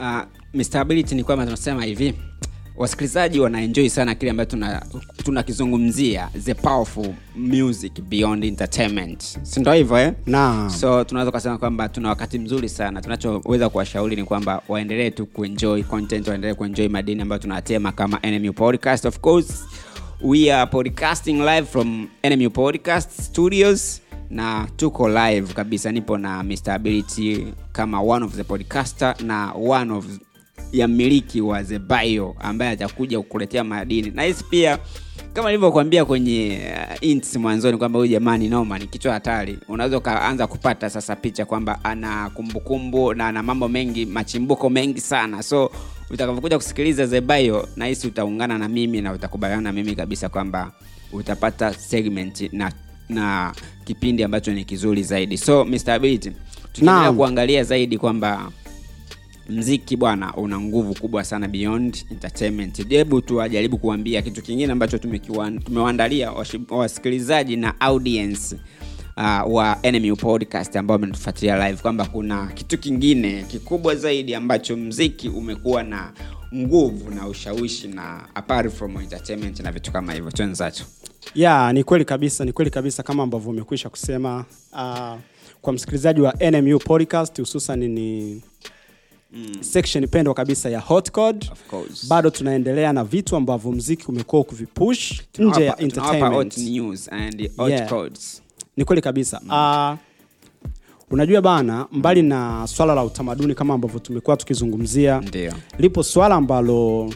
uh, Mr. Ability ni kwamba tunasema hivi wasikilizaji wanaenjoy sana kile ambacho tuna- tunakizungumzia the powerful music beyond entertainment si hivyo eh? So tunaweza ukasema kwamba tuna wakati mzuri sana tunachoweza kuwashauri ni kwamba waendelee tu kuenjoy content waendelee kuenjoy madini ambayo tunatema kama NMU podcast of course we are podcasting live from NMU podcast studios na tuko live kabisa nipo na Mr. Ability kama one of the podcaster na one of ya mmiliki wa The ambaye atakuja kukuletea madini na hisi pia kama nilivyokuambia kwenye uh, mwanzoni kwamba huyu jamani noma ni kichwa hatari unaweza ukaanza kupata sasa picha kwamba ana kumbukumbu na ana mambo mengi machimbuko mengi sana so utakavyokuja kusikiliza The nahisi utaungana na mimi na utakubaliana na mimi kabisa kwamba utapata segment na na kipindi ambacho ni kizuri zaidi. So Mr. Tukiendelea kuangalia zaidi kwamba mziki bwana una nguvu kubwa sana beyond entertainment. Hebu tuwajaribu kuambia kitu kingine ambacho tumewaandalia wasikilizaji na audience uh, wa Enemy podcast ambao wametufuatilia live kwamba kuna kitu kingine kikubwa zaidi ambacho mziki umekuwa na nguvu na ushawishi na apart from entertainment na vitu kama hivyo. Twenzacho ya ni kweli kabisa ni kweli kabisa kama ambavyo umekwisha kusema uh, kwa msikilizaji wa nmu podcast hususan ni mm. section pendwa kabisa ya hot code bado tunaendelea na vitu ambavyo mziki umekuwa ukivipush nje ya Tunawapa- tunawapa hot entertainment news and hot Yeah. codes ni kweli kabisa mm. uh, unajua bana mbali na swala la utamaduni kama ambavyo tumekuwa tukizungumzia Ndiyo. lipo swala ambalo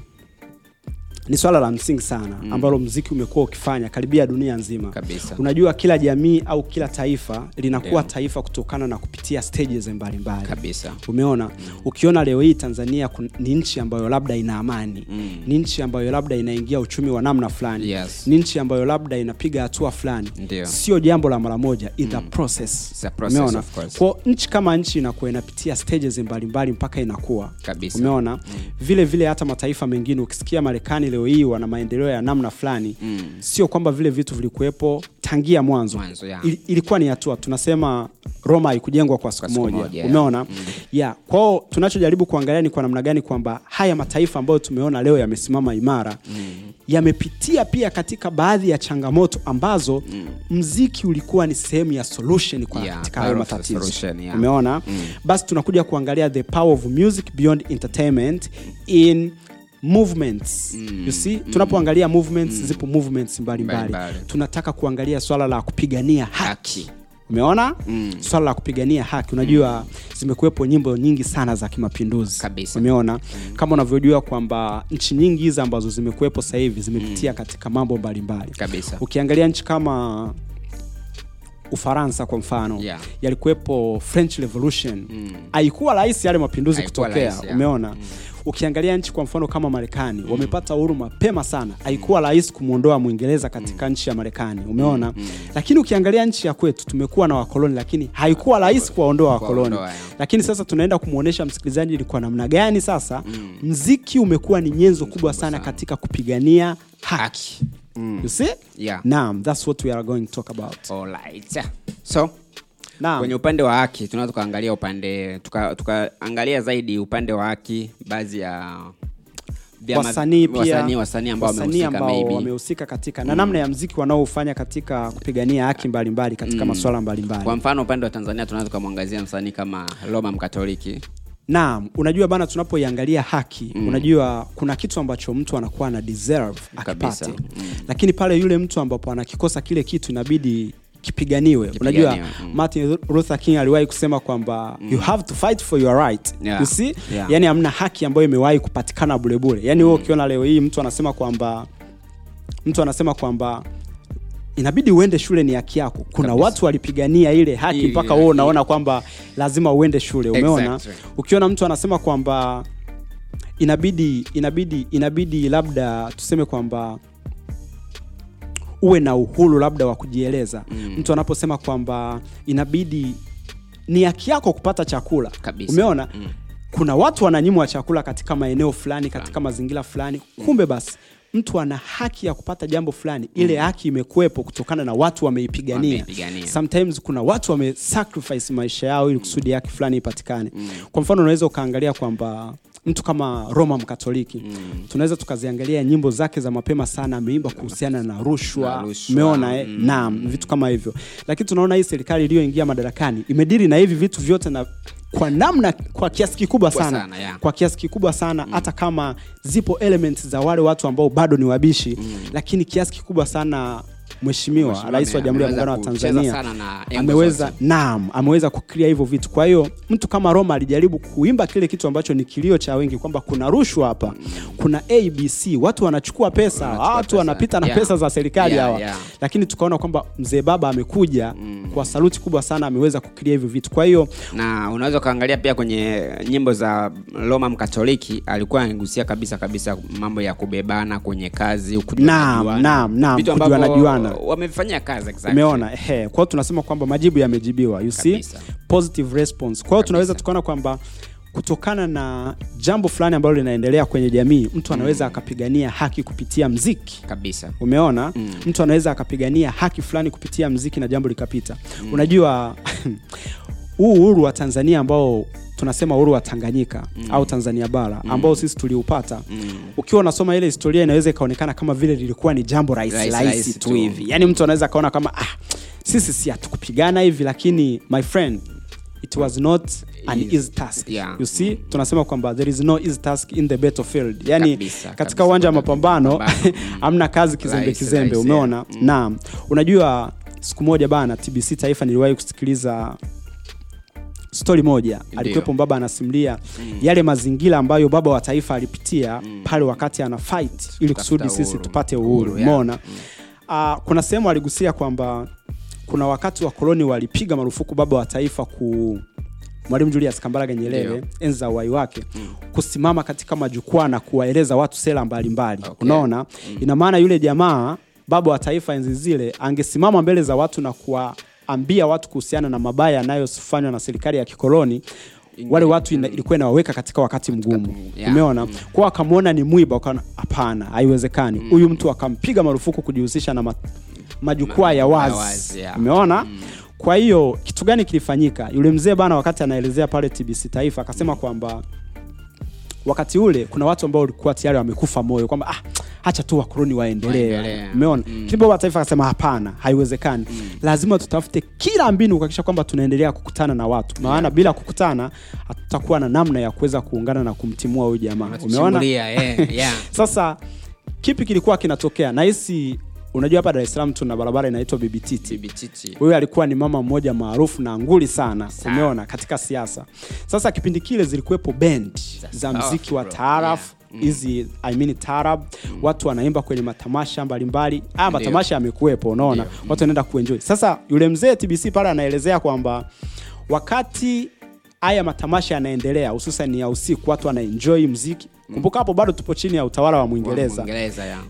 ni swala la msingi sana mm. ambalo mziki umekuwa ukifanya karibia dunia nzima Kabisa. unajua kila jamii au kila taifa linakuwa Ndio. taifa kutokana na kupitia stages mbalimbali kabisa umeona mm. ukiona leo hii tanzania ni nchi ambayo labda ina amani Mm. ni nchi ambayo labda inaingia uchumi wa namna fulani Yes. ni nchi ambayo labda inapiga hatua fulani sio jambo la mara moja mm. process, process, umeona of nchi kama nchi inakuwa inapitia stages mbalimbali mpaka inakuwa Kabisa. umeona mm. vile vile hata mataifa mengine ukisikia marekani leo hii wana maendeleo ya namna fulani Mm. sio kwamba vile vitu vilikuwepo tangia mwanzo Mwanzo, yeah. Il, ilikuwa ni hatua tunasema roma haikujengwa kwa siku moja, moja, yeah. umeona mm. yeah. kwao tunachojaribu kuangalia ni kwa namna gani kwamba haya mataifa ambayo tumeona leo yamesimama imara mm. yamepitia pia katika baadhi ya changamoto ambazo mm. mziki ulikuwa ni sehemu ya solution kwa Yeah, katika hayo matatizo solution, yeah. umeona mm. basi tunakuja kuangalia the power of music beyond entertainment in movements mm. you see tunapoangalia movements mm. zipo movements mbalimbali tunataka kuangalia swala la kupigania haki, Haki. umeona mm. swala la kupigania haki unajua zimekuwepo nyimbo nyingi sana za kimapinduzi Kabisa. umeona mm. kama unavyojua kwamba nchi nyingi hizi ambazo zimekuwepo sasa hivi zimepitia mm. katika mambo mbalimbali ukiangalia nchi kama ufaransa kwa mfano Yeah. yalikuwepo french revolution haikuwa rahisi yale mapinduzi kutokea rahisi, yeah. umeona ukiangalia nchi kwa mfano kama marekani wamepata uhuru mapema sana. Haikuwa rahisi kumwondoa mwingereza katika nchi ya marekani umeona? Lakini ukiangalia nchi ya kwetu tumekuwa na wakoloni lakini haikuwa rahisi kuwaondoa wakoloni. lakini sasa tunaenda kumwonyesha msikilizaji ni kwa namna gani sasa mziki umekuwa ni nyenzo kubwa sana sana. katika kupigania haki. Mm. you see? Yeah. naam that's what we are going to talk about. Alright. so naam. Kwenye upande wa haki tunaweza tukaangalia upande tukaangalia tuka zaidi upande wa haki baadhi ya wasanii pia. wasanii wasanii ambao wamehusika katika na namna ya mziki wanaofanya katika kupigania haki mbalimbali katika masuala mbalimbali. Kwa mfano upande wa tanzania tunaweza tukamwangazia msanii kama roma mkatoliki. Naam unajua bana tunapoiangalia haki mm. unajua kuna kitu ambacho mtu anakuwa ana deserve akipate. Akipate lakini pale yule mtu ambapo anakikosa kile kitu inabidi kipiganiwe unajua mm. martin luther king aliwahi kusema kwamba you have to fight for your right Yeah. you see Yeah. yani hamna haki ambayo imewahi kupatikana bulebule yani mm. ukiona leo hii mtu anasema kwamba mtu anasema kwamba inabidi uende shule ni haki yako kuna Kabisa. watu walipigania ile haki mpaka wewe unaona kwamba lazima uende shule umeona Exactly. ukiona mtu anasema kwamba inabidi inabidi inabidi labda tuseme kwamba uwe na uhuru labda wa kujieleza. Mm. mtu anaposema kwamba inabidi ni haki yako kupata chakula. Kabisa. umeona? Mm. kuna watu wananyimwa chakula katika maeneo fulani katika mazingira fulani. Kumbe basi mtu ana haki ya kupata jambo fulani. Ile haki imekuwepo kutokana na watu wameipigania. Sometimes kuna watu wame maisha yao ili kusudi haki fulani ipatikane. Kwa mfano unaweza ukaangalia kwamba mtu kama roma mkatoliki tunaweza tukaziangalia nyimbo zake za mapema sana ameimba kuhusiana na rushwa umeona eh? naam vitu kama hivyo. Lakini tunaona hii serikali iliyoingia madarakani imedili na hivi vitu vyote na kwa namna kwa kiasi kikubwa sana, sana, yeah. kwa kiasi kikubwa sana hata kama zipo elements za wale watu ambao bado ni wabishi lakini kiasi kikubwa sana mheshimiwa rais wa jamhuri ya muungano wa tanzania ameweza naam ameweza kukilia hivyo vitu kwa hiyo mtu kama roma alijaribu kuimba kile kitu ambacho ni kilio cha wengi kwamba kuna rushwa hapa kuna abc watu wanachukua pesa Wanachukua watu pesa. wanapita na Yeah. pesa za serikali hawa yeah. lakini tukaona kwamba mzee baba amekuja kwa saluti kubwa sana ameweza kukilia hivyo vitu kwa hiyo na unaweza ukaangalia pia kwenye nyimbo za roma mkatoliki alikuwa anagusia kabisa kabisa mambo ya kubebana kwenye kazi Naam, kujuana. naam, naam, Vitu ambavyo kujuana-juana. wamefanyia kazi exactly. umeona ehe kwa tunasema kwamba majibu yamejibiwa you see Kabisa. positive response kwao tunaweza tukaona kwamba kutokana na jambo fulani ambalo linaendelea kwenye jamii mtu anaweza akapigania haki kupitia mziki kabisa umeona mm. mtu anaweza akapigania haki fulani kupitia mziki na jambo likapita mm. unajua huu uhuru wa tanzania ambao tunasema uhuru wa tanganyika mm. au tanzania bara ambao sisi tuliupata mm. ukiwa unasoma ile historia inaweza ikaonekana kama vile lilikuwa ni jambo rahisi Rahisi, tu hivi yaani mtu anaweza akaona kama ah, sisi si hatukupigana hivi lakini my friend it was not an Easy. easy task Yeah. you see tunasema kwamba there is no easy task in the battlefield yani Kabisa, katika uwanja wa mapambano mm. hamna kazi kizembe Rahisi, kizembe rahisi, umeona yeah. Mm. naam unajua siku moja bana tbc taifa niliwahi kusikiliza stori moja alikuwepo baba anasimulia yale mazingira ambayo baba wa taifa alipitia pale wakati ana fight ili kusudi sisi tupate uhuru Uhuru, yeah. mm. uh, kuna sehemu aligusia kwamba kuna wakati wa koloni walipiga marufuku baba wa taifa ku mwalimu julius kambarage nyerere enzi za uhai wake kusimama katika majukwaa na kuwaeleza watu sera mbalimbali. Okay. unaona? Ina maana yule jamaa baba wa taifa enzi zile angesimama mbele za watu na kuwaambia watu kuhusiana na mabaya yanayofanywa na serikali ya kikoloni wale watu ina, ilikuwa inawaweka katika wakati mgumu. Yeah. umeona? Kwao akamwona ni mwiba wakaona hapana haiwezekani. Huyu mtu akampiga marufuku kujihusisha na ma, majukwaa ya wazi. yeah. umeona? Kwa hiyo kitu gani kilifanyika? Yule mzee bana wakati anaelezea pale tbc taifa akasema kwamba wakati ule kuna watu ambao walikuwa tayari wamekufa moyo kwamba ah, hacha tu wakoloni waendelee. Umeona? Mm. lakini baba taifa akasema hapana haiwezekani. Lazima tutafute kila mbinu kuhakikisha kwamba tunaendelea kukutana na watu. Maana bila kukutana hatutakuwa na namna ya kuweza kuungana na kumtimua huyu jamaa. Umeona? eh, yeah. sasa kipi kilikuwa kinatokea? Nahisi unajua hapa dar es salaam tuna barabara inaitwa bibititi huyu alikuwa ni mama mmoja maarufu na nguli sana Sa. umeona katika siasa. Sasa kipindi kile zilikuwepo bend za mziki wa taaraf Yeah. hizi I mean tarab watu wanaimba kwenye matamasha mbalimbali. Haya matamasha yamekuwepo unaona. Ndio. watu wanaenda kuenjoy. Sasa yule mzee tbc pale anaelezea kwamba wakati haya matamasha yanaendelea hususan ya usiku watu wanaenjoy mziki kumbuka hapo bado tupo chini ya utawala wa mwingereza.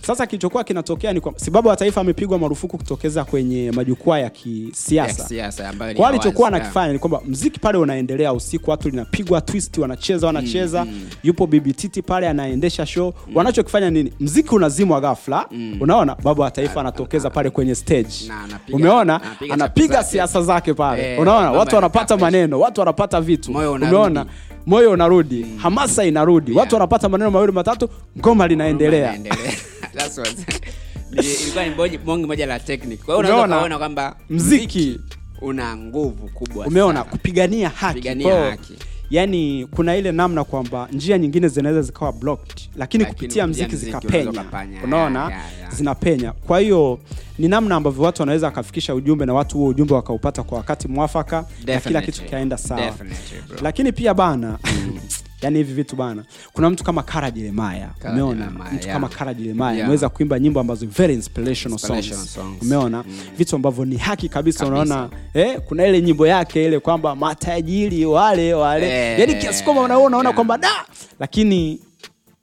Sasa kilichokuwa kinatokea ni kwamba si baba wa taifa amepigwa marufuku kutokeza kwenye majukwaa ya kisiasa. Kwa alichokuwa anakifanya ni kwamba mziki pale unaendelea usiku watu linapigwa twist wanacheza wanacheza. Yupo bibi titi pale anaendesha show. Wanachokifanya nini? Mziki unazimwa ghafla. Unaona baba wa taifa anatokeza pale kwenye stage. Na anapiga- umeona? anapiga siasa zake pale. Eh, unaona? watu wanapata maneno watu wanapata vitu. Umeona moyo unarudi hamasa inarudi. Watu wanapata maneno mawili matatu ngoma linaendelea. Ilikuwa ni bonge- moja la technique. Kwa hiyo unaweza Umeona? kwamba mziki una nguvu kubwa umeona? sana. kupigania haki Kupigania Kwa haki. yani kuna ile namna kwamba njia nyingine zinaweza zikawa blocked lakini, Lakini kupitia mziki zikapenya. unaona? Yeah, yeah, yeah. zinapenya. Kwa hiyo ni namna ambavyo watu wanaweza wakafikisha ujumbe na watu huo ujumbe wakaupata kwa wakati mwafaka na kila kitu kikaenda sawa lakini pia bana yani hivi vitu bana kuna mtu kama kara jeremaya umeona mtu yeah. kama kara jeremaya Yeah. ameweza kuimba nyimbo ambazo very inspirational, Inspirational songs. songs. umeona vitu ambavyo ni haki kabisa, Kabisa. unaona eh, kuna ile nyimbo yake ile kwamba matajiri wale wale Eh, yani kiasi kwamba unaona yeah. kwamba da lakini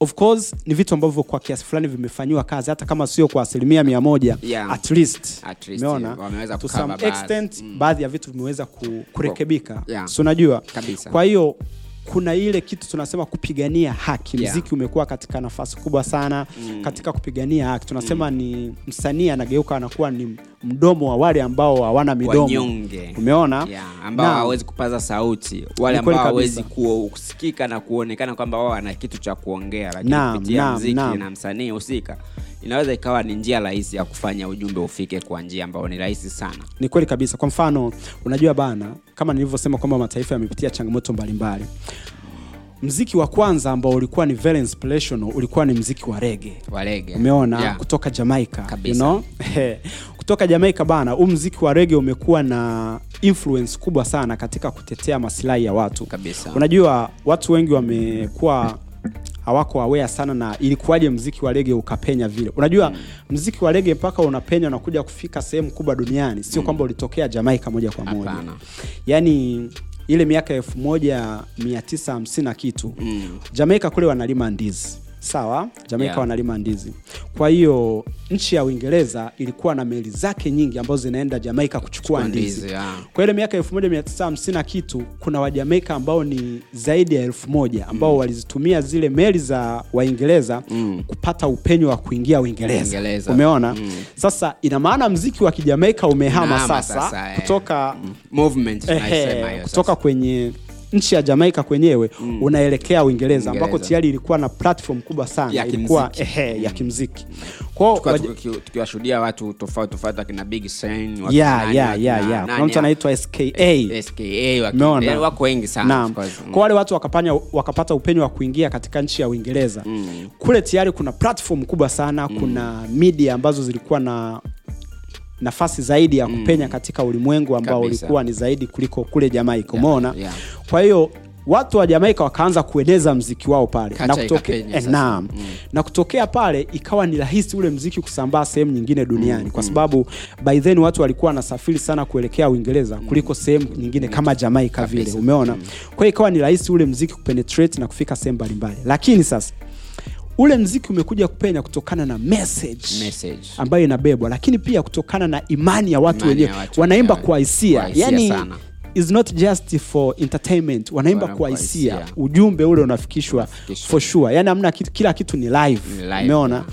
of course ni vitu ambavyo kwa kiasi fulani vimefanyiwa kazi hata kama sio kwa asilimia mia moja Yeah. at least, At least, umeona yeah. to some baadhi. extent baadhi ya vitu vimeweza kurekebika Yeah. si unajua kwa hiyo kuna ile kitu tunasema kupigania haki. Yeah. mziki umekuwa katika nafasi kubwa sana mm. katika kupigania haki. Tunasema mm. ni msanii anageuka anakuwa ni mdomo wa wale ambao hawana midomo. wanyonge umeona? Yeah, ambao hawawezi kupaza sauti. Wale ambao hawawezi kusikika na kuonekana kwamba wao wana kitu cha kuongea lakini kupitia mziki na msanii husika inaweza ikawa ni njia rahisi ya kufanya ujumbe ufike kwa njia ambayo ni rahisi sana. Ni kweli kabisa. Kwa mfano unajua bana kama nilivyosema kwamba mataifa yamepitia changamoto mbalimbali mziki wa kwanza ambao ulikuwa ni very inspirational ulikuwa ni mziki wa rege walege umeona? Yeah. kutoka jamaica you know? kutoka jamaica bana huu mziki wa rege umekuwa na influence kubwa sana katika kutetea masilahi ya watu. Kabisa. Unajua watu wengi wamekuwa hawako aware sana na ilikuwaje mziki wa rege ukapenya vile unajua mm. mziki wa rege mpaka unapenya unakuja kufika sehemu kubwa duniani sio kwamba ulitokea jamaica moja kwa moja Hapana. yaani ile miaka elfu moja mia tisa hamsini na kitu Mm. jamaika kule wanalima ndizi sawa jamaica Yeah. wanalima ndizi kwa hiyo nchi ya uingereza ilikuwa na meli zake nyingi ambazo zinaenda jamaica kuchukua Kuchukua ndizi ndizi, yeah. kwa ile miaka 1950 na kitu kuna wajamaika ambao ni zaidi ya elfu moja ambao mm. walizitumia zile meli za waingereza Mm. kupata upenyo wa kuingia uingereza Uingereza. umeona Mm. sasa ina maana mziki wa kijamaika umehama sasa, sasa, eh. movement ehe, kutoka kwenye nchi ya jamaika kwenyewe mm. unaelekea uingereza ambako tayari ilikuwa na platform kubwa sana Ya ilikuwa kimziki. ehe, ya kimziki kwao tukiwashuhudia watu tofauti tofauti wakina big Sean, wakina kuna mtu anaitwa ska SKA wakina- yaani wako wengi sana. Mm. kwa wale watu wakapanya, wakapata upenyo wa kuingia katika nchi ya uingereza mm. kule tayari kuna platform kubwa sana mm. kuna media ambazo zilikuwa na nafasi zaidi ya kupenya katika ulimwengu ambao Kabisa. ulikuwa ni zaidi kuliko kule jamaika umeona? yeah. kwa hiyo watu wa jamaika wakaanza kueneza mziki wao pale na, kutoke, eh, na, mm. na kutokea pale ikawa ni rahisi ule mziki kusambaa sehemu nyingine duniani. Kwa sababu by then watu walikuwa wanasafiri sana kuelekea uingereza kuliko sehemu nyingine kama jamaika vile umeona? Kwa hiyo ikawa ni rahisi ule mziki kupenetrate na kufika sehemu mbalimbali. Lakini sasa ule mziki umekuja kupenya kutokana na message, Message. ambayo inabebwa lakini pia kutokana na imani ya watu wenyewe. wanaimba kwa hisia. Yani sana. is not just for entertainment. Wanaimba kwa hisia. ujumbe ule unafikishwa for sure. Yani amna kitu, kila kitu ni live, umeona? Yeah.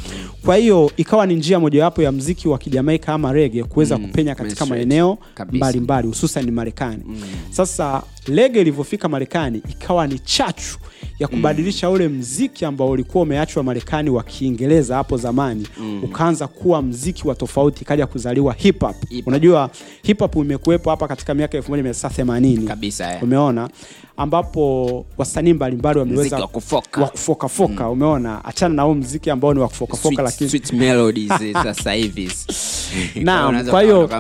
kwa hiyo ikawa ni njia mojawapo ya mziki wa kijamaika ama rege kuweza Mm, kupenya katika maeneo mbalimbali hususan marekani. Sasa rege ilivyofika marekani ikawa ni chachu ya kubadilisha ule mziki ambao ulikuwa umeachwa marekani wa kiingereza hapo zamani ukaanza kuwa mziki wa tofauti kaja kuzaliwa hip hop Hip hop. unajua hip hop imekuwepo hapa katika miaka 1980 Kabisa, eh. umeona ambapo wasanii mbalimbali wameweza Mziki wa kufoka. foka mm. umeona achana na huo mziki ambao ni wa kufoka foka, lakini sweet melodies sasa hivi Naam, kwa hiyo-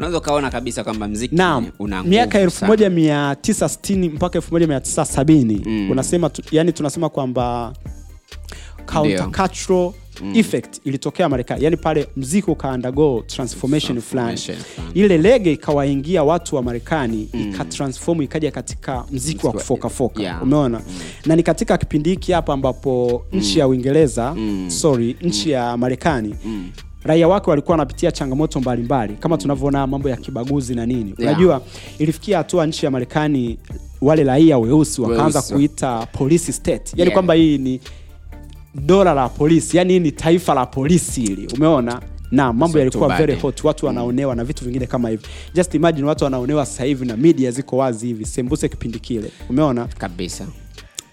unaweza ukaona kabisa kwamba mziki naam una moja miaka sana. 1960 mpaka 1970 Mm. unasema tu, yani tunasema kwamba countercultural effect ilitokea marekani. Yani pale mziki uka undergo transformation fulani. Ile lege ikawaingia watu wa marekani ikatransform ikaja katika mziki wa kufokafoka. Yeah. umeona? Na ni katika kipindi hiki hapa ambapo nchi ya uingereza sorry nchi ya marekani raia wake walikuwa wanapitia changamoto mbalimbali kama tunavyoona mambo ya kibaguzi na nini. Yeah. unajua ilifikia hatua nchi ya marekani wale raia weusi wakaanza kuita police state. Yani Yeah. kwamba hii ni dola la polisi yani hii ni taifa la polisi hili. Umeona? Na mambo So yalikuwa very hot. Watu wanaonewa na vitu vingine kama hivi. Just imagine watu wanaonewa sasa hivi na media ziko wazi hivi sembuse kipindi kile. Umeona? Kabisa.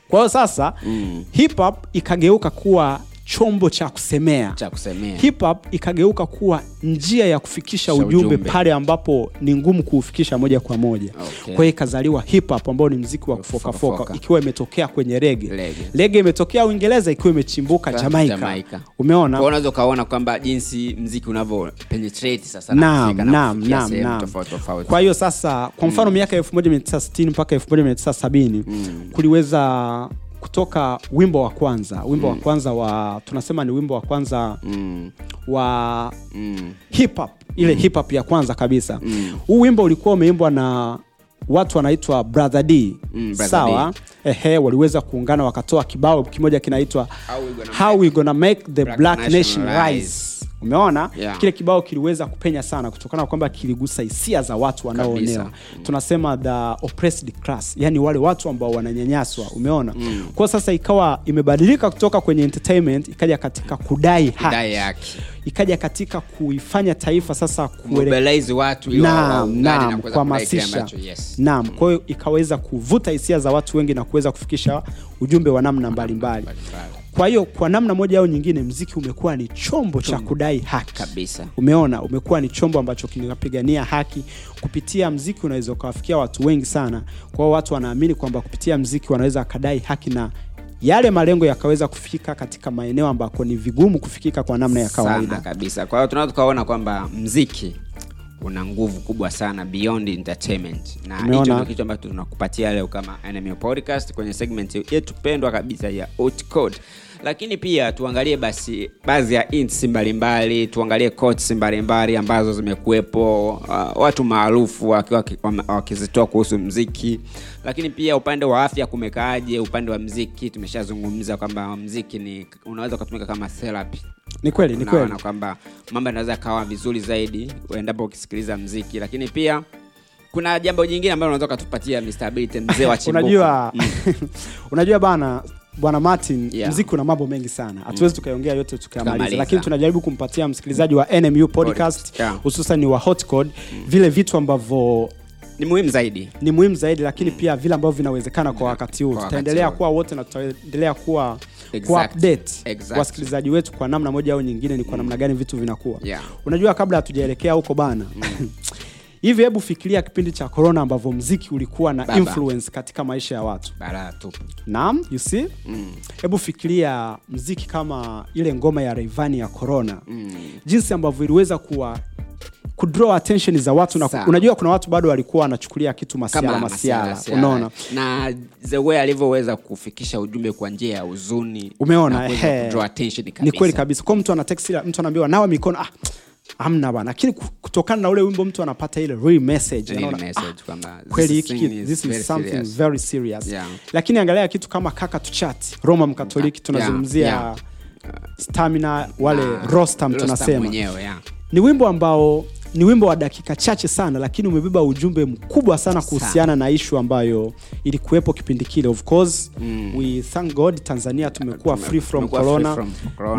Kwa hiyo sasa mm. hip hop ikageuka kuwa chombo cha kusemea cha kusemea hip hop ikageuka kuwa njia ya kufikisha ujumbe, ujumbe. pale ambapo ni ngumu kuufikisha moja kwa moja Okay. kwa hiyo ikazaliwa hip hop ambao ni mziki wa kufokafoka kufoka. ikiwa imetokea kwenye rege rege imetokea uingereza ikiwa imechimbuka Jamaica. jamaika Jamaica. umeona Kwa unaweza ukaona kwamba jinsi mziki unavyo penetrate sasa na Naam, naam, naam, naam. tofauti tofauti. kwa hiyo sasa kwa mfano miaka 1960 mpaka 1970 kuliweza kutoka wimbo wa kwanza. Wimbo wa kwanza wa tunasema ni wimbo wa kwanza Mm, wa mm, hip hop. Ile hip hop ya kwanza kabisa. Huu wimbo ulikuwa umeimbwa na watu wanaitwa brother d. Mm, Brother sawa ehe waliweza kuungana wakatoa kibao kimoja kinaitwa How we gonna make the Black black, Nation Rise. rise. Umeona? Yeah. kile kibao kiliweza kupenya sana kutokana na kwamba kiligusa hisia za watu wanaoonewa mm. tunasema the oppressed class yani wale watu ambao wananyanyaswa umeona? Mm. kwa sasa ikawa imebadilika kutoka kwenye entertainment ikaja katika kudai haki. Ikaja katika kuifanya taifa sasa kuele... mobilize watu ili naam kwa hiyo ikaweza kuvuta hisia za watu wengi na kuweza kufikisha ujumbe wa namna mbalimbali. Kwa hiyo kwa namna moja au nyingine mziki umekuwa ni chombo cha kudai haki. Kabisa. Umeona umekuwa ni chombo ambacho kinapigania haki. Kupitia mziki unaweza ukawafikia watu wengi sana. Kwao watu wanaamini kwamba kupitia mziki wanaweza wakadai haki na yale malengo yakaweza kufika katika maeneo ambako ni vigumu kufikika kwa namna ya sana kawaida. kabisa. Kwa hiyo tunaweza tukaona kwamba mziki una nguvu kubwa sana beyond entertainment. Na hicho ndio kitu ambacho tunakupatia leo kama NMU podcast kwenye segment yetu pendwa kabisa ya Hot Code lakini pia tuangalie basi baadhi ya ints mbalimbali tuangalie quotes mbalimbali ambazo zimekuwepo uh, watu maarufu wakiwa wakizitoa kuhusu mziki. Lakini pia upande wa afya kumekaaje? Upande wa mziki tumeshazungumza kwamba mziki ni unaweza ukatumika kama therapy. Ni kweli ni kweli. kwamba mambo yanaweza yakawa vizuri zaidi endapo ukisikiliza mziki. Lakini pia kuna jambo jingine ambalo unaweza ukatupatia mzee wa chimbuko. Unajua unajua bana bwana martin Yeah. mziki una mambo mengi sana. Hatuwezi tukaiongea yote tukayamaliza lakini tunajaribu kumpatia msikilizaji wa nmu podcast. hususan yeah. wa hotcode mm. vile vitu ambavyo ni muhimu zaidi. ni muhimu zaidi lakini pia vile ambavyo vinawezekana kwa wakati huu. Tutaendelea kuwa wote na tutaendelea kuwa Exact. kuwa wasikilizaji wetu kwa namna moja au nyingine ni kwa namna gani vitu vinakuwa. Yeah. unajua kabla hatujaelekea huko bana hivi hebu fikiria kipindi cha corona ambavyo mziki ulikuwa na Baba. influence katika maisha ya watu. Bara tupu naam you see? Mm. hebu fikiria mziki kama ile ngoma ya Rayvanny ya corona. Mm. jinsi ambavyo iliweza kuwa kudraw attention za watu na unajua kuna watu bado walikuwa wanachukulia kitu masiala masiala unaona? Na the way alivyoweza kufikisha ujumbe kwa njia ya huzuni Umeona, na kuweza kudraw attention ni kweli kabisa. kwa mtu ana text mtu anaambiwa nawa mikono ah amna bana lakini kutokana na ule wimbo mtu anapata ile real message anaona, kweli hiki this very is something serious. very serious Yeah. lakini angalia kitu kama kaka tuchat roma mkatoliki tunazungumzia yeah. stamina wale nah, rostam Rostam tunasema mwenyewe yeah. ni wimbo ambao ni wimbo wa dakika chache sana lakini umebeba ujumbe mkubwa sana kuhusiana na ishu ambayo ilikuwepo kipindi kile. Of course Mm. we thank god tanzania tumekuwa free from corona.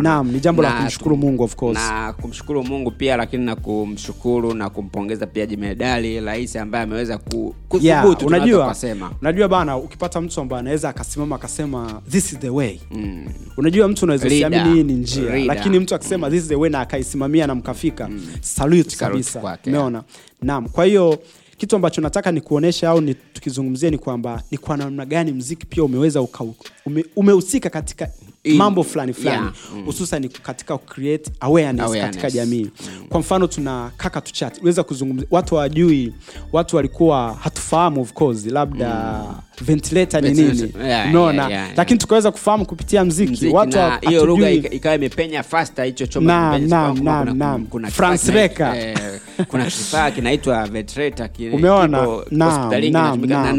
naam ni jambo la kumshukuru mungu of course. na kumshukuru mungu pia lakini na kumshukuru na kumpongeza pia jemedali rais ambaye ameweza ku, kuthubutu yeah, unajua unajua bana ukipata mtu ambaye anaweza akasimama akasema this is the way. Mm. unajua mtu unaweza usiamini hii ni njia Leader. lakini mtu akisema this is the way na akaisimamia na mkafika salute kabisa. umeona? Naam kwa hiyo kitu ambacho nataka ni kuonesha au ni tukizungumzia ni kwamba ni kwa namna gani mziki pia umeweza uka, ume, umehusika katika In- mambo fulani fulani. yeah, mm. hususan katika create awareness, Awareness. katika jamii kwa mfano tuna kaka tuchat uweza kuzungumzia watu hawajui watu walikuwa hatufahamu of course labda ventilator ni nini? Yeah, unaona? yeah, yeah, lakini tukaweza kufahamu kupitia mziki, Mziki watu hiyo lugha ikawa imepenya fasta hicho chombo Naam, kuna- France eh, kuna kifaa kinaitwa ventilator kile Umeona? hospitalini kinatumika,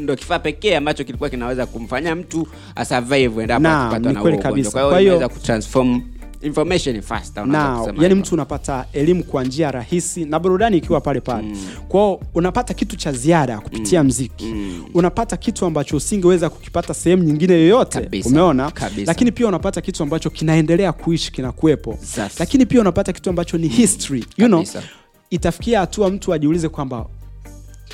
ndo kifaa pekee ambacho kilikuwa kinaweza kumfanya mtu asurvive endapo ni na ugonjwa. Kwa hiyo inaweza kutransform information na yani mtu unapata elimu kwa njia rahisi na burudani ikiwa pale pale. Mm. kwao unapata kitu cha ziada kupitia mm. mziki. Mm. unapata kitu ambacho usingeweza kukipata sehemu nyingine yoyote Kabisa, umeona? Kabisa. lakini pia unapata kitu ambacho kinaendelea kuishi kinakuwepo. Lakini pia unapata kitu ambacho ni history you know, itafikia hatua mtu ajiulize kwamba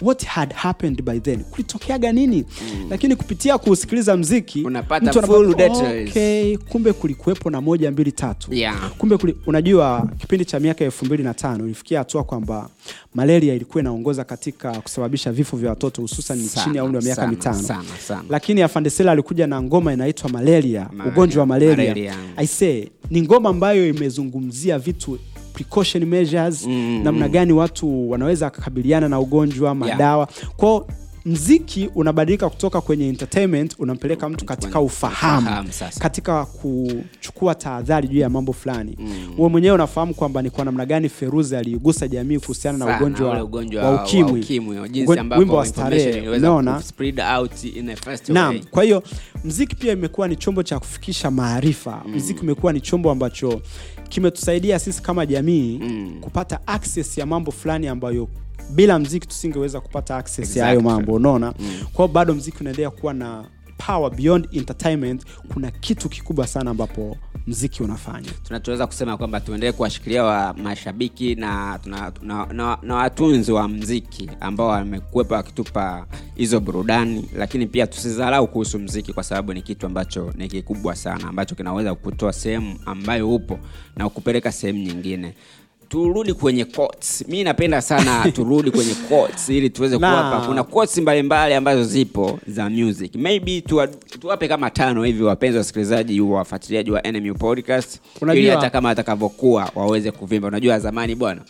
what had happened by then kulitokeaga nini mm. lakini kupitia kusikiliza mziki Unapata full details. okay, kumbe kulikuwepo na moja mbili tatu Yeah. kumbe kuli, unajua kipindi cha miaka elfu mbili na tano ilifikia hatua kwamba malaria ilikuwa inaongoza katika kusababisha vifo vya watoto hususan chini ya umri wa miaka mitano sana, sana. lakini afandesela alikuja na ngoma inaitwa malaria, Malaria, ugonjwa wa malaria, malaria. I say ni ngoma ambayo imezungumzia vitu precaution measures Mm, namna gani watu wanaweza kukabiliana na ugonjwa madawa. Kwao mziki unabadilika kutoka kwenye entertainment unampeleka mtu katika ufahamu, ufahamu katika kuchukua tahadhari juu ya mambo fulani mm. mwenyewe unafahamu kwamba ni kwa namna gani feruzi aliigusa jamii kuhusiana na ugonjwa, ugonjwa wa ukimwi, wimbo wa starehe unaona Naam, kwa hiyo mziki pia imekuwa ni chombo cha kufikisha maarifa. Mm. Mziki umekuwa ni chombo ambacho kimetusaidia sisi kama jamii Mm. kupata access ya mambo fulani ambayo bila mziki tusingeweza kupata access ya hayo mambo, unaona? Kwa hiyo bado mziki unaendelea kuwa na power beyond entertainment. Kuna kitu kikubwa sana ambapo mziki unafanya. tunachoweza kusema kwamba tuendelee kuwashikilia wa mashabiki na, na, na, na, na watunzi wa mziki ambao wamekuwepa wakitupa hizo burudani lakini pia tusidharau kuhusu mziki kwa sababu ni kitu ambacho ni kikubwa sana ambacho kinaweza kutoa sehemu ambayo upo na kupeleka sehemu nyingine turudi kwenye quotes. mi napenda sana turudi kwenye quotes ili tuweze kuwapa. Kuna quotes mbalimbali ambazo zipo za music. Maybe tuwa, tuwape kama tano hivi wapenzi wasikilizaji wafuatiliaji wa NMU podcast. Ili hata kama atakavyokuwa waweze kuvimba. Unajua zamani bwana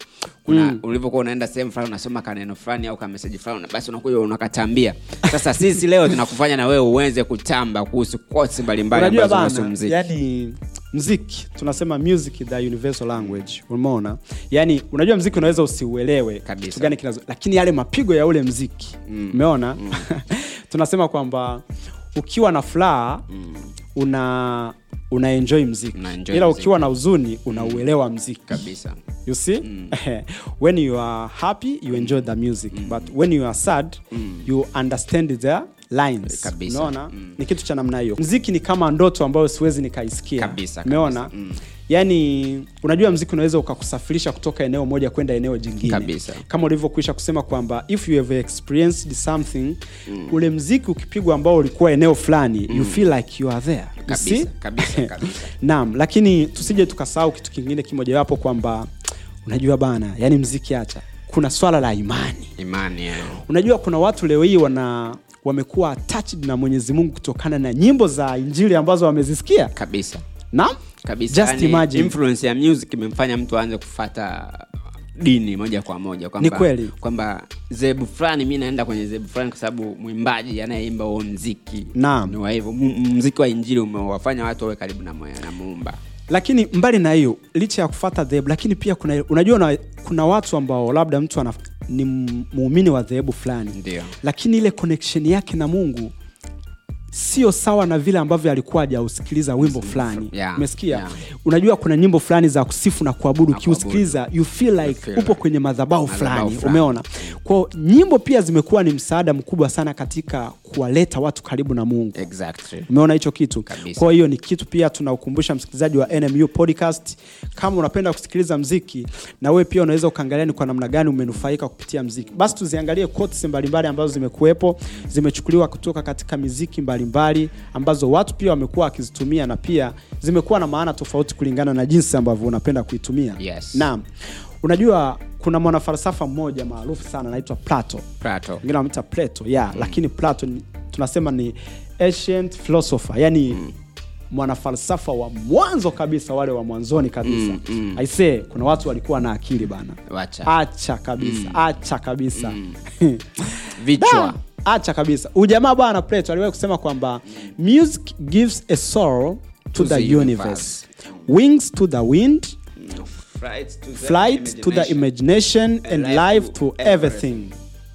kuna mm. ulivyokuwa unaenda sehemu fulani unasoma kaneno fulani au kameseji fulani basi unakuja unakatambia. Sasa sisi leo tunakufanya na wewe uweze kutamba kuhusu quotes mbalimbali ambazo bana, mziki yani mziki tunasema music the universal language. Umeona? Yani unajua mziki unaweza usiuelewe kitu gani kinazo lakini yale mapigo ya ule mziki umeona? Tunasema kwamba ukiwa na furaha una una enjoy mziki Una enjoy ila mziki. ukiwa na huzuni unauelewa mziki kabisa. You see? When you are happy you enjoy the music. But when you are sad you understand the lines. Unaona? Mm. ni kitu cha namna hiyo. Mziki ni kama ndoto ambayo siwezi nikaisikia. Umeona. Mm. yaani unajua mziki unaweza ukakusafirisha kutoka eneo moja kwenda eneo jingine. Kabisa. kama ulivyokuisha kusema kwamba if you have experienced something ule mziki ukipigwa ambao ulikuwa eneo fulani you feel like you are there. Kabisa kabisa kabisa. Naam lakini tusije tukasahau kitu kingine kimojawapo kwamba unajua bana yani mziki acha. Kuna swala la imani. Imani yeah. unajua kuna watu leo hii wana wamekuwa attached na mwenyezi mungu kutokana na nyimbo za injili ambazo wamezisikia? Kabisa. Naam? Kabisa Just yani, imagine. influence ya music imemfanya mtu aanze kufata dini moja kwa moja kwamba- Ni kweli. kwamba zebu fulani mi naenda kwenye zebu fulani kwa sababu mwimbaji anayeimba huo mziki. Ni wa hivyo mziki wa injili umewafanya watu wawe karibu na, na muumba. Lakini mbali na hiyo licha ya kufata dhehebu lakini pia kuna unajua na, kuna watu ambao labda mtu ana, ni muumini wa dhehebu fulani. Lakini ile connection yake na mungu sio sawa na vile ambavyo alikuwa hajausikiliza wimbo fulani. Yeah, umesikia? Yeah. unajua kuna nyimbo fulani za kusifu na kuabudu. Ukiusikiliza you feel like feel upo kwenye madhabahu fulani. umeona? Kwao nyimbo pia zimekuwa ni msaada mkubwa sana katika kuwaleta watu karibu na mungu. Exactly. Umeona hicho kitu? Kabisa. kwa hiyo ni kitu pia tunaukumbusha msikilizaji wa nmu podcast. Kama unapenda kusikiliza mziki na wewe pia unaweza ukaangalia ni kwa namna gani umenufaika kupitia mziki. Basi tuziangalie quotes mbalimbali ambazo zimekuwepo zimechukuliwa kutoka katika miziki mbalimbali ambazo watu pia wamekuwa wakizitumia na pia zimekuwa na maana tofauti kulingana na jinsi ambavyo unapenda kuitumia. Yes. naam. Unajua kuna mwanafalsafa mmoja maarufu sana anaitwa plato. Wengine wamita plato yeah, lakini plato ni, tunasema ni ancient philosopher yani mm. mwanafalsafa wa mwanzo kabisa wale wa mwanzoni kabisa. Mm, mm. aisee kuna watu walikuwa na akili bana. Wacha. Acha kabisa acha kabisa. Vichwa. Da, acha kabisa. Ujamaa bwana plato aliwahi kusema kwamba music gives a soul to, the, the universe. wings to the wind. Flight to the flight to the imagination. and life to everything.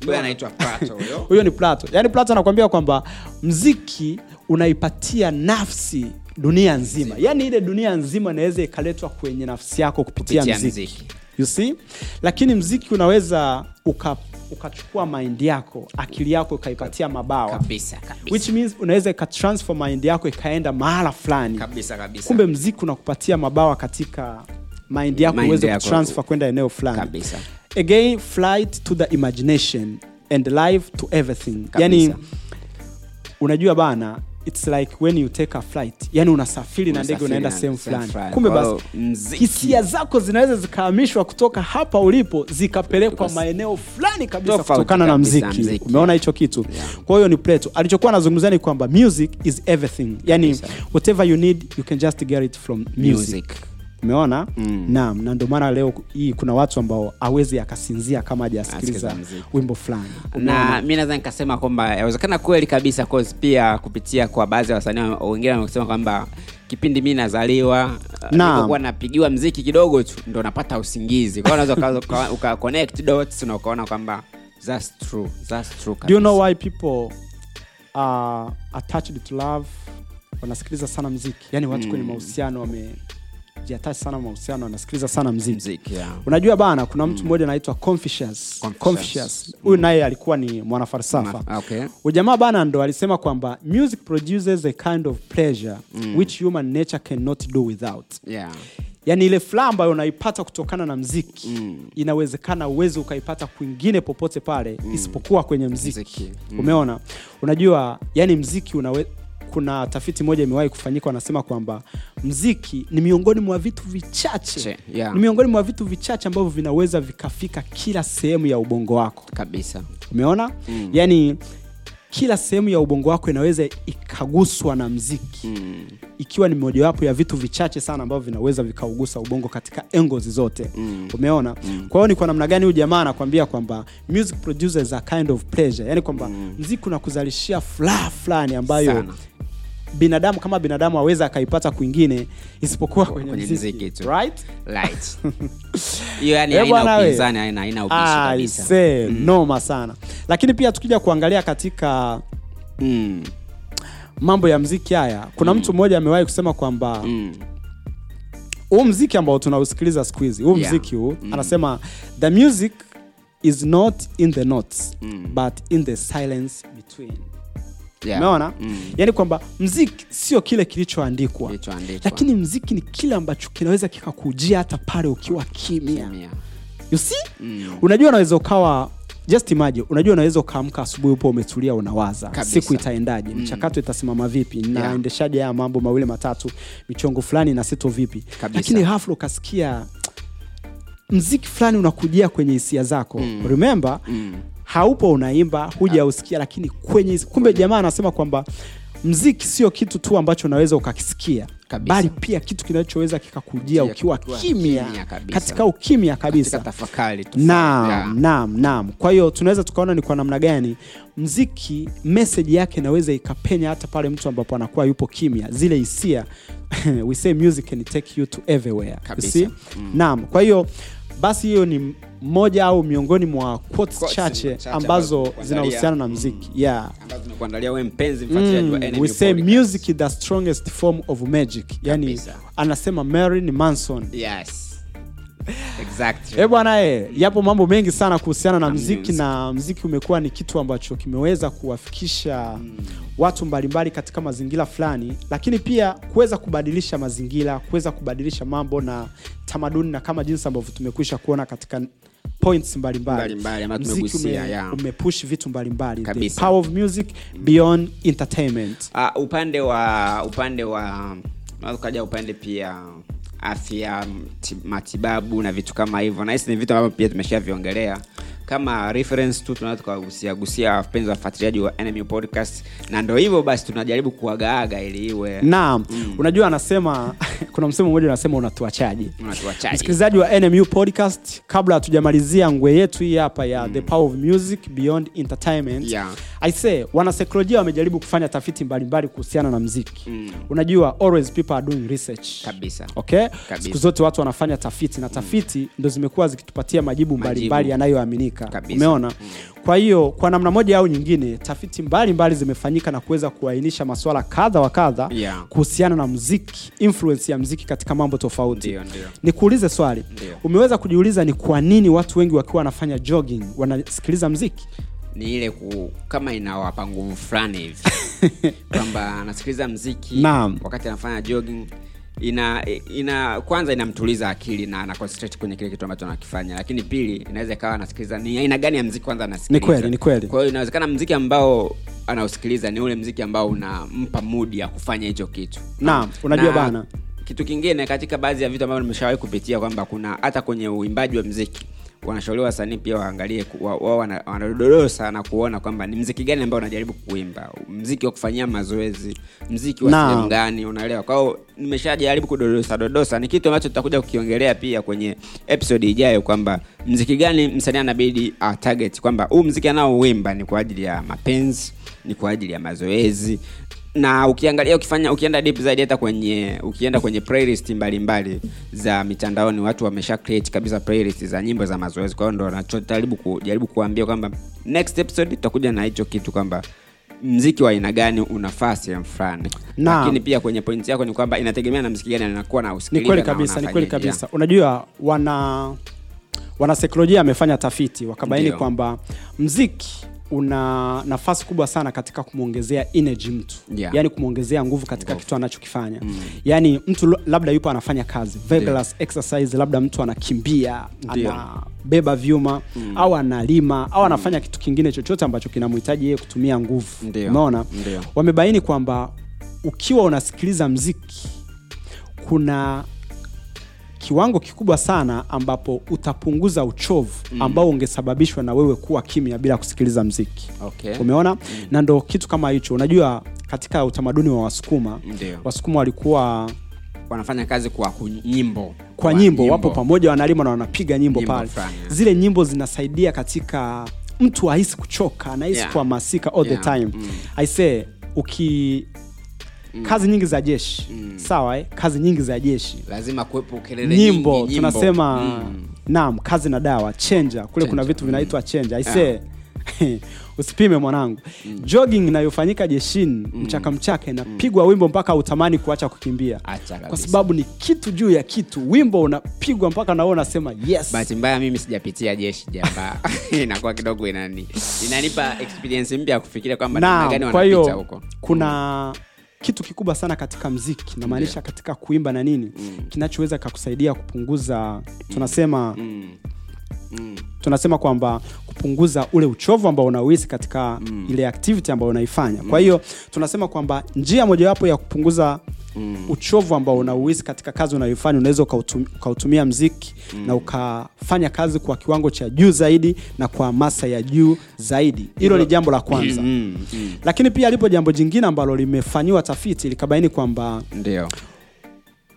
Huyo anaitwa prato huyo. Huyo ni plato yaani plato anakuambia kwamba mziki unaipatia nafsi dunia nzima. Yaani ile dunia nzima inaweza ikaletwa kwenye nafsi yako kupitia, Kupitia mziki. mziki. You see? lakini mziki unaweza uka ukachukua mind yako akili yako ukaipatia mabawa. Kabisa kabisa. Which means unaweza ikatransfer mind yako ikaenda mahala fulani. Kabisa kabisa. Kumbe mziki unakupatia mabawa katika mind yako uweze kutransfer kwenda eneo fulani. Kabisa. Again flight to the imagination and life to everything. Kabisa. yani unajua bana its like when you take a flight yani unasafiri na ndege unaenda sehemu fulani. kumbe basi hisia zako zinaweza zikahamishwa kutoka hapa ulipo zikapelekwa maeneo fulani kabisa kutokana na mziki. mziki. umeona hicho kitu? Yeah. kwa hiyo ni plato. Alichokuwa anazungumzia ni kwamba music is everything. Yani whatever you need you can just get it from music, music umeona? Mm. naam na ndio maana leo hii kuna watu ambao awezi akasinzia kama hajasikiliza wimbo fulani. Na mi naweza nikasema kwamba yawezekana kweli kabisa cause pia kupitia kwa baadhi ya wasanii wa- wengine wamesema kwamba kipindi mi nazaliwa Naam. nilikuwa napigiwa mziki kidogo tu ndo napata usingizi. Kwao unaweza uka- connect dots na ukaona kwamba that's true that's true do you know why people are attached to love? Wanasikiliza sana mziki yani watu Mm. kwenye mahusiano wamejiatachi sana mahusiano anasikiliza sana mziki mziki yeah. unajua bana kuna mtu mmoja anaitwa Confucius. Confucius. Confucius. huyu naye alikuwa ni mwanafalsafa okay. ujamaa bana ndo alisema kwamba music produces a kind of pleasure which human nature cannot do without yeah. yaani ile furaha ambayo unaipata kutokana na mziki Mm. inawezekana uwezi ukaipata kwingine popote pale isipokuwa kwenye mziki, Mziki. Mm. umeona unajua yani mziki unawe, kuna tafiti moja imewahi kufanyika wanasema kwamba mziki ni miongoni mwa vitu vichache Che, yeah. ni miongoni mwa vitu vichache ambavyo vinaweza vikafika kila sehemu ya ubongo wako kabisa umeona Mm. yaani kila sehemu ya ubongo wako inaweza ikaguswa na mziki mm. ikiwa ni mojawapo ya vitu vichache sana ambavyo vinaweza vikaugusa ubongo katika angles zote Mm. umeona kwa hiyo ni kwa namna gani huyu jamaa anakwambia kwamba music produces a kind of pleasure yani kwamba mziki unakuzalishia furaha fulani ambayo Sana. Binadamu kama binadamu aweza akaipata kwingine isipokuwa kwenye, mziki, mziki tu. right Right. hiyo yani haina upinzani haina haina ubishi kabisa ise, noma sana lakini pia tukija kuangalia katika mm. mambo ya mziki haya kuna mtu mmoja amewahi kusema kwamba Mm. huu mziki ambao tunausikiliza siku hizi huu Yeah. mziki huu anasema the music is not in the notes Mm. but in the silence between Yeah. umeona Mm. yaani kwamba mziki sio kile kilichoandikwa lakini mziki ni kile ambacho kinaweza kikakujia hata pale ukiwa kimya Kimya. you see Mm. unajua unaweza ukawa just imagine unajua unaweza ukaamka asubuhi upo umetulia unawaza Kabisa. siku itaendaje mchakato itasimama vipi naendeshaje haya mambo mawili matatu michongo fulani na sito vipi Kabisa. lakini hafla ukasikia mziki fulani unakujia kwenye hisia zako Mm. remember Mm. Haupo unaimba huja usikia lakini kwenye hisi- kumbe jamaa anasema kwamba mziki sio kitu tu ambacho unaweza ukakisikia Kabisa. bali pia kitu kinachoweza kikakujia ukiwa kimya katika ukimya kabisa. Naam naam naam. Kwa hiyo tunaweza tukaona ni kwa namna gani mziki meseji yake inaweza ikapenya hata pale mtu ambapo anakuwa yupo kimya. Zile hisia we say music can take you to everywhere you see? Mm. naam. Kwa hiyo basi hiyo ni moja au miongoni mwa quotes Quotes chache chache ambazo ambazo zinahusiana na mziki yeah ambazo tumekuandalia wewe mpenzi mfuatiliaji wa Mm, we say Podcast. music is the strongest form of magic yani Kabisa. anasema Marilyn Manson Yes. Exactly. Eh bwana eh, yapo mambo mengi sana kuhusiana na mziki na mziki umekuwa ni kitu ambacho kimeweza kuwafikisha watu mbalimbali katika mazingira fulani, lakini pia kuweza kubadilisha mazingira, kuweza kubadilisha mambo na tamaduni na kama jinsi ambavyo tumekwisha kuona katika points mbalimbali. mbali, mbali, Mziki ume, yeah. umepush vitu mbalimbali. The power of music beyond entertainment. Uh, upande wa upande wa ukaja upande pia afya matibabu na vitu kama hivyo. Nahisi ni vitu ambavyo pia tumeshaviongelea kama reference tu tunaweza tukagusia gusia wapenzi wafuatiliaji wa NMU podcast. Na ndo hivyo basi tunajaribu kuagaaga ili iwe. Naam, unajua anasema kuna msemo mmoja unasema unatuachaji. Msikilizaji wa nmu podcast kabla hatujamalizia ngwe yetu hii hapa ya the power of music beyond entertainment Yeah. i say wanasaikolojia wamejaribu kufanya tafiti mbalimbali kuhusiana na mziki. Mm. unajua always people are doing research. Kabisa. Okay? Kabisa. siku zote watu wanafanya tafiti na tafiti ndo zimekuwa zikitupatia majibu mbalimbali Majibu. Kabisa. umeona kwa hiyo kwa namna moja au nyingine tafiti mbalimbali zimefanyika na kuweza kuainisha maswala kadha wa kadha Yeah. kuhusiana na mziki, influence ya mziki katika mambo tofauti Ndio, ndio. nikuulize swali Ndio. umeweza kujiuliza ni kwa nini watu wengi wakiwa wanafanya jogging wanasikiliza mziki ni ile ku, kama inawapa nguvu fulani hivi kwamba anasikiliza mziki Naam. wakati anafanya jogging ina ina kwanza inamtuliza akili na ana concentrate kwenye kile kitu ambacho anakifanya lakini pili inaweza ikawa anasikiliza ni aina gani ya mziki kwanza anasikiliza Ni kweli, ni kweli. kwa hiyo inawezekana mziki ambao anausikiliza ni ule mziki ambao unampa mudi ya kufanya hicho kitu Naam, unajua Na bana. kitu kingine katika baadhi ya vitu ambavyo nimeshawahi kupitia kwamba kuna hata kwenye uimbaji wa mziki wanashauriwa wasanii pia waangalie ku- wa- wao wanadodosa na kuona kwamba ni mziki gani ambao unajaribu kuimba. Mziki wa kufanyia mazoezi mziki wa sehemu gani unaelewa? Kwao nimeshajaribu kudodosa dodosa ni kitu ambacho tutakuja kukiongelea pia kwenye episode ijayo kwamba mziki gani msanii anabidi uh, target kwamba huu mziki anaouimba ni kwa ajili ya mapenzi ni kwa ajili ya mazoezi na ukiangalia ukifanya ukienda deep zaidi hata kwenye ukienda kwenye playlist mbalimbali za mitandaoni watu wamesha create kabisa playlist za nyimbo za mazoezi. Kwa hiyo ndo nachojaribu kujaribu kuambia kwamba next episode tutakuja na hicho kitu kwamba mziki wa aina gani unafaa sehemu fulani. Lakini pia kwenye pointi yako ni kwamba inategemea na mziki gani anakuwa na ni kweli kabisa ni kweli kabisa. Unajua wana wanasaikolojia amefanya tafiti wakabaini kwamba mziki una nafasi kubwa sana katika kumwongezea energy mtu. Yeah. yani kumwongezea nguvu katika kitu anachokifanya. Mm. yani mtu labda yupo anafanya kazi. Vigorous exercise labda mtu anakimbia anabeba vyuma mm. au analima au anafanya kitu kingine chochote ambacho kinamhitaji yeye kutumia nguvu. Umeona? Wamebaini kwamba ukiwa unasikiliza mziki kuna kiwango kikubwa sana ambapo utapunguza uchovu ambao ungesababishwa na wewe kuwa kimya bila kusikiliza mziki. Okay. umeona? Na ndo kitu kama hicho. Unajua katika utamaduni wa wasukuma Ndio. wasukuma walikuwa wanafanya kazi kwa nyimbo. Kwa nyimbo, wapo pamoja wanalima na wanapiga nyimbo, Nyimbo pale. fulani, zile nyimbo zinasaidia katika mtu ahisi kuchoka anahisi Yeah. kuhamasika all Yeah. the time. Mm. i say uki kazi nyingi za jeshi. Sawa eh? kazi nyingi za jeshi. Lazima kuwepo kelele nyimbo, nyingi, nyimbo. tunasema Mm. naam kazi na dawa chenja kule kuna vitu vinaitwa chenja aisee usipime mwanangu. Jogging inayofanyika jeshini mchaka mchaka inapigwa wimbo mpaka utamani kuacha kukimbia. Kwa sababu ni kitu juu ya kitu. Wimbo unapigwa mpaka nawe unasema yes. Bahati mbaya mimi sijapitia jeshi jamba. Inakuwa kidogo inani inanipa experience mpya ya kufikiria kwamba namna gani wanapita huko. kuna kitu kikubwa sana katika mziki namaanisha katika kuimba na nini kinachoweza kakusaidia kupunguza tunasema mm. Mm. tunasema kwamba kupunguza ule uchovu ambao unauhisi katika ile activity ambayo unaifanya. Kwa hiyo tunasema kwamba njia mojawapo ya kupunguza uchovu ambao unauhisi katika kazi unayoifanya unaweza ukautumia mziki na ukafanya kazi kwa kiwango cha juu zaidi na kwa masa ya juu zaidi hilo ni jambo la kwanza Mm. Mm. lakini pia lipo jambo jingine ambalo limefanyiwa tafiti likabaini kwamba ndio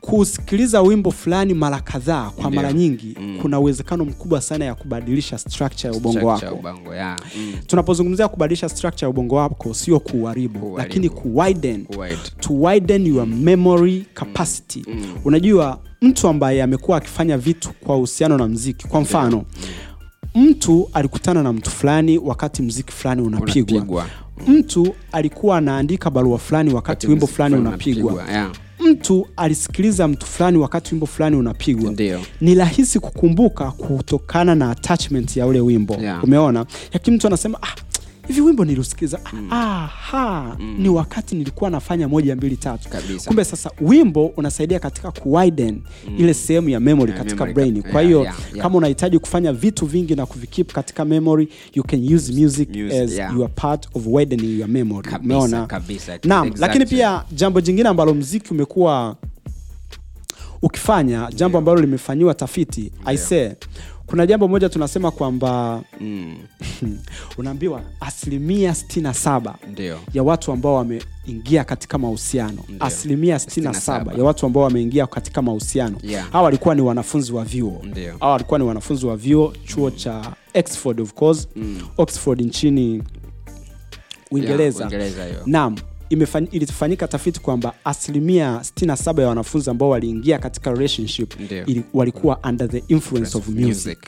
kusikiliza wimbo fulani mara kadhaa kwa mara nyingi kuna uwezekano mkubwa sana ya kubadilisha structure ya ubongo wako. ubongo, yeah. Mm. tunapozungumzia kubadilisha structure ya ubongo wako sio kuuharibu lakini kuwiden. Wide. to widen your memory capacity. Unajua mtu ambaye amekuwa akifanya vitu kwa uhusiano na mziki kwa mfano mtu alikutana na mtu fulani wakati mziki fulani unapigwa. Unapigwa. mtu alikuwa anaandika barua fulani wakati wimbo fulani fulani unapigwa. unapigwa, yeah. Mtu alisikiliza mtu fulani wakati wimbo fulani unapigwa ni rahisi kukumbuka kutokana na attachment ya ule wimbo. Yeah. umeona? Lakini mtu anasema ah, hivi wimbo niliusikiliza mm. aha, ni wakati nilikuwa nafanya moja mbili tatu. Kabisa. kumbe sasa wimbo unasaidia katika kuwiden ile sehemu ya memory yeah, katika memory brain. kwa hiyo yeah, yeah. kama unahitaji kufanya vitu vingi na kuvikip katika memory you can use music, Music, as yeah. your part of widening your memory. Umeona? naam Exactly. lakini pia jambo jingine ambalo mziki umekuwa ukifanya jambo ambalo limefanyiwa tafiti I say kuna jambo moja tunasema kwamba Mm. unaambiwa asilimia 67 ndio. ya watu ambao wameingia katika mahusiano. Asilimia 67 67. ya watu ambao wameingia katika mahusiano. Yeah. hawa walikuwa ni wanafunzi wa vyuo. Hawa walikuwa ni wanafunzi wa vyuo chuo cha Oxford of course. Oxford nchini Uingereza. Yeah, naam ilifanyika tafiti kwamba asilimia 67 ya wanafunzi ambao waliingia katika relationship ili, walikuwa under the influence of music, music.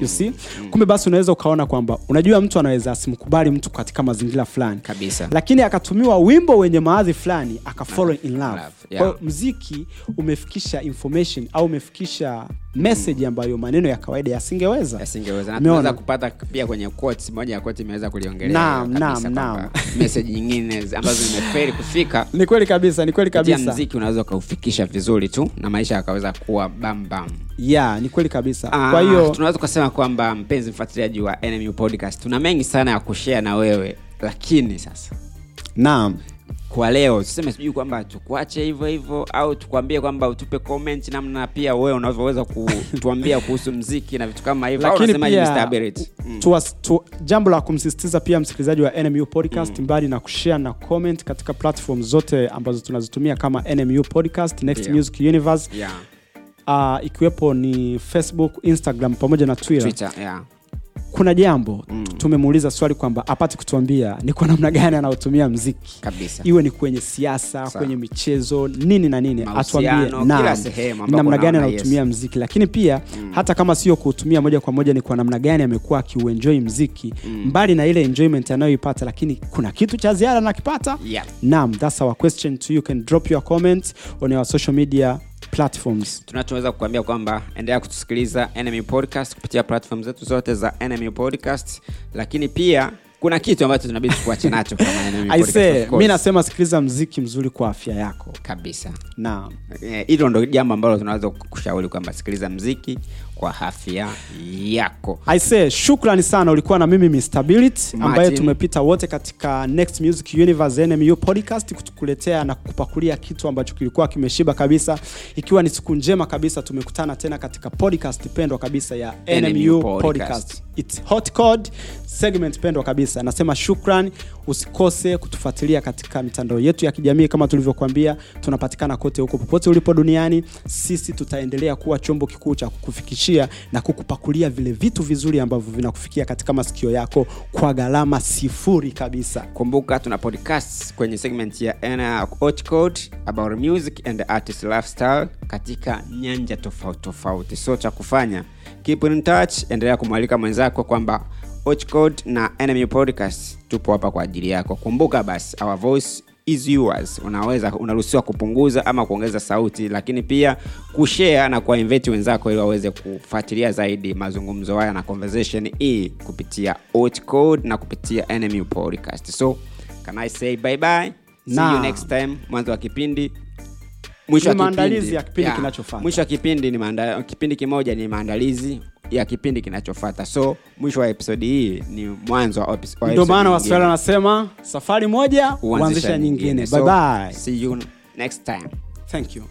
You see? Kumbe basi unaweza ukaona kwamba unajua mtu anaweza asimkubali mtu katika mazingira fulani. Kabisa. Lakini akatumiwa wimbo wenye maadhi fulani akafall in love. Love, yeah. mziki umefikisha information au umefikisha message ambayo maneno ya kawaida yasingeweza. Yasingeweza. Na Umeona? tunaweza kupata pia kwenye quotes moja ya quotes imeweza kuliongelea Naam, naam, naam. message nyingine ambazo zimefeli kufika. Ni kweli kabisa ni kweli kabisa. mziki unaweza ukaufikisha vizuri tu na maisha yakaweza kuwa bambam yeah ni kweli kabisa Aa, kwa hiyo tunaweza tukasema kwamba mpenzi mfuatiliaji wa NMU podcast tuna mengi sana ya kushea na wewe lakini sasa naam kwa leo tuseme sijui kwamba tukuache hivyo hivyo au tukuambie kwamba utupe comment namna pia wewe unavyoweza kutuambia kuhusu mziki na vitu kama hivyo Mm. tu, jambo la kumsisitiza pia msikilizaji wa nmu podcast mbali na kushare na comment katika platform zote ambazo tunazitumia kama nmu podcast next Yeah. music universe Yeah. Uh, ikiwepo ni facebook instagram pamoja na twitter, Twitter, yeah. kuna jambo Mm. tumemuuliza swali kwamba apate kutuambia ni kwa namna gani anaotumia mziki. Kabisa. Iwe ni kwenye siasa kwenye michezo nini na nini atuambie ni namna gani anaotumia mziki. Lakini pia hata kama sio kuutumia moja kwa moja ni kwa namna gani amekuwa akiuenjoy mziki. Mbali na ile enjoyment anayoipata lakini kuna kitu cha ziada anakipata. Yeah. naam that's our question to you. You can drop your comment on our social media platforms. Tunachoweza kukuambia kwamba endelea kutusikiliza enemy podcast kupitia platform zetu zote za enemy podcast lakini pia kuna kitu ambacho tunabidi tukuache nacho mi nasema sikiliza mziki mzuri kwa afya yako. Kabisa. Naam. Eh, hilo ndo jambo ambalo tunaweza kushauri kwamba sikiliza mziki kwa afya yako Aise, say shukrani sana ulikuwa na mimi Mr. Billit ambaye tumepita wote katika Next Music Universe NMU podcast kutukuletea na kupakulia kitu ambacho kilikuwa kimeshiba kabisa ikiwa ni siku njema kabisa tumekutana tena katika podcast pendwa kabisa ya NMU, podcast. podcast. It's hot code segment pendwa kabisa nasema shukran usikose kutufuatilia katika mitandao yetu ya kijamii kama tulivyokuambia tunapatikana kote huko popote ulipo duniani sisi tutaendelea kuwa chombo kikuu cha kukufikishia na kukupakulia vile vitu vizuri ambavyo vinakufikia katika masikio yako kwa gharama sifuri kabisa. Kumbuka tuna podcast kwenye segment ya about music and artist lifestyle katika nyanja tofauti tofauti. So cha kufanya keep in touch endelea kumwalika mwenzako kwamba Hot na podcast tupo hapa kwa ajili yako. Kumbuka basi our voice is yours. Unaweza unaruhusiwa kupunguza ama kuongeza sauti lakini pia kushare na kuwainvite wenzako ili waweze kufuatilia zaidi mazungumzo haya na conversation hii kupitia Hot na kupitia NMU podcast. So can i say bye bye see you next time mwanzo wa kipindi mwisho wa maandalizi kipindi. ya kipindi kinachofuata. mwisho wa kipindi ni maanda, kipindi kimoja ni maandalizi ya kipindi kinachofuata so mwisho wa episodi hii ni mwanzo wa epi- ndio maana waswahili wanasema safari moja huanzisha nyingine. So, bye bye see you next time. Thank you